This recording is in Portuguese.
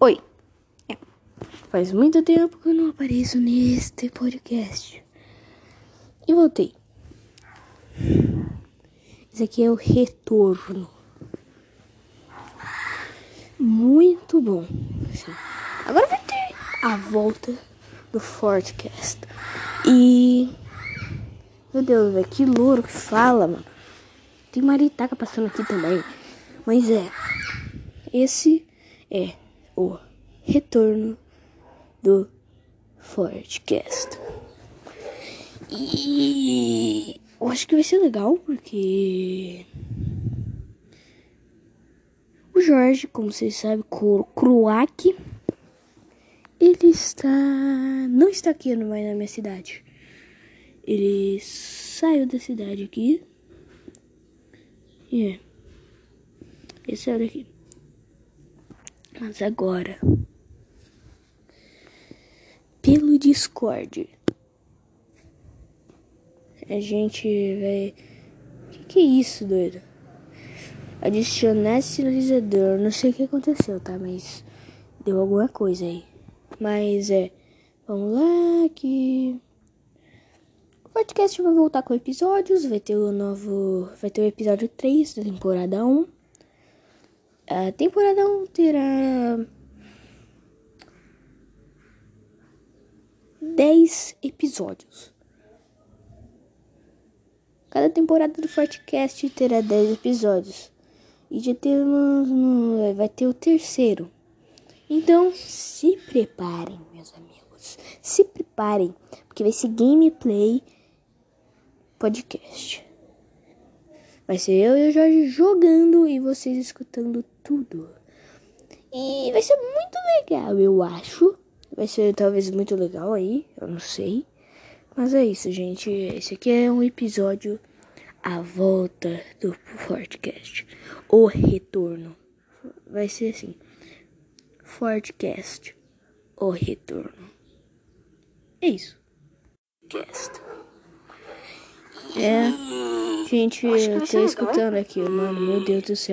Oi. É. Faz muito tempo que eu não apareço neste podcast. E voltei. Esse aqui é o retorno. Muito bom. Agora vai ter a volta do Fortcast. E. Meu Deus, velho, que louro que fala, mano. Tem maritaca passando aqui também. Mas é. Esse é o retorno do Fortcast. E eu acho que vai ser legal porque o Jorge, como vocês sabem, Croac, ele está não está aqui mais na minha cidade. Ele saiu da cidade aqui. E é. Esse é daqui. Mas agora, pelo Discord, a gente vai. Que, que é isso, doido? Adicionar sinalizador. Não sei o que aconteceu, tá? Mas deu alguma coisa aí. Mas é. Vamos lá que. O podcast vai voltar com episódios. Vai ter o novo. Vai ter o episódio 3 da temporada 1. A temporada 1 terá 10 episódios. Cada temporada do Fortcast terá 10 episódios. E já temos. Vai ter o terceiro. Então, se preparem, meus amigos. Se preparem, porque vai ser gameplay podcast. Vai ser eu e o Jorge jogando e vocês escutando tudo. E vai ser muito legal, eu acho. Vai ser talvez muito legal aí, eu não sei. Mas é isso, gente. Esse aqui é um episódio A Volta do Fortcast. O Retorno. Vai ser assim. Fortcast. O Retorno. É isso. Cast. É. Gente, eu tô escutando aqui, mano. Meu Deus do céu.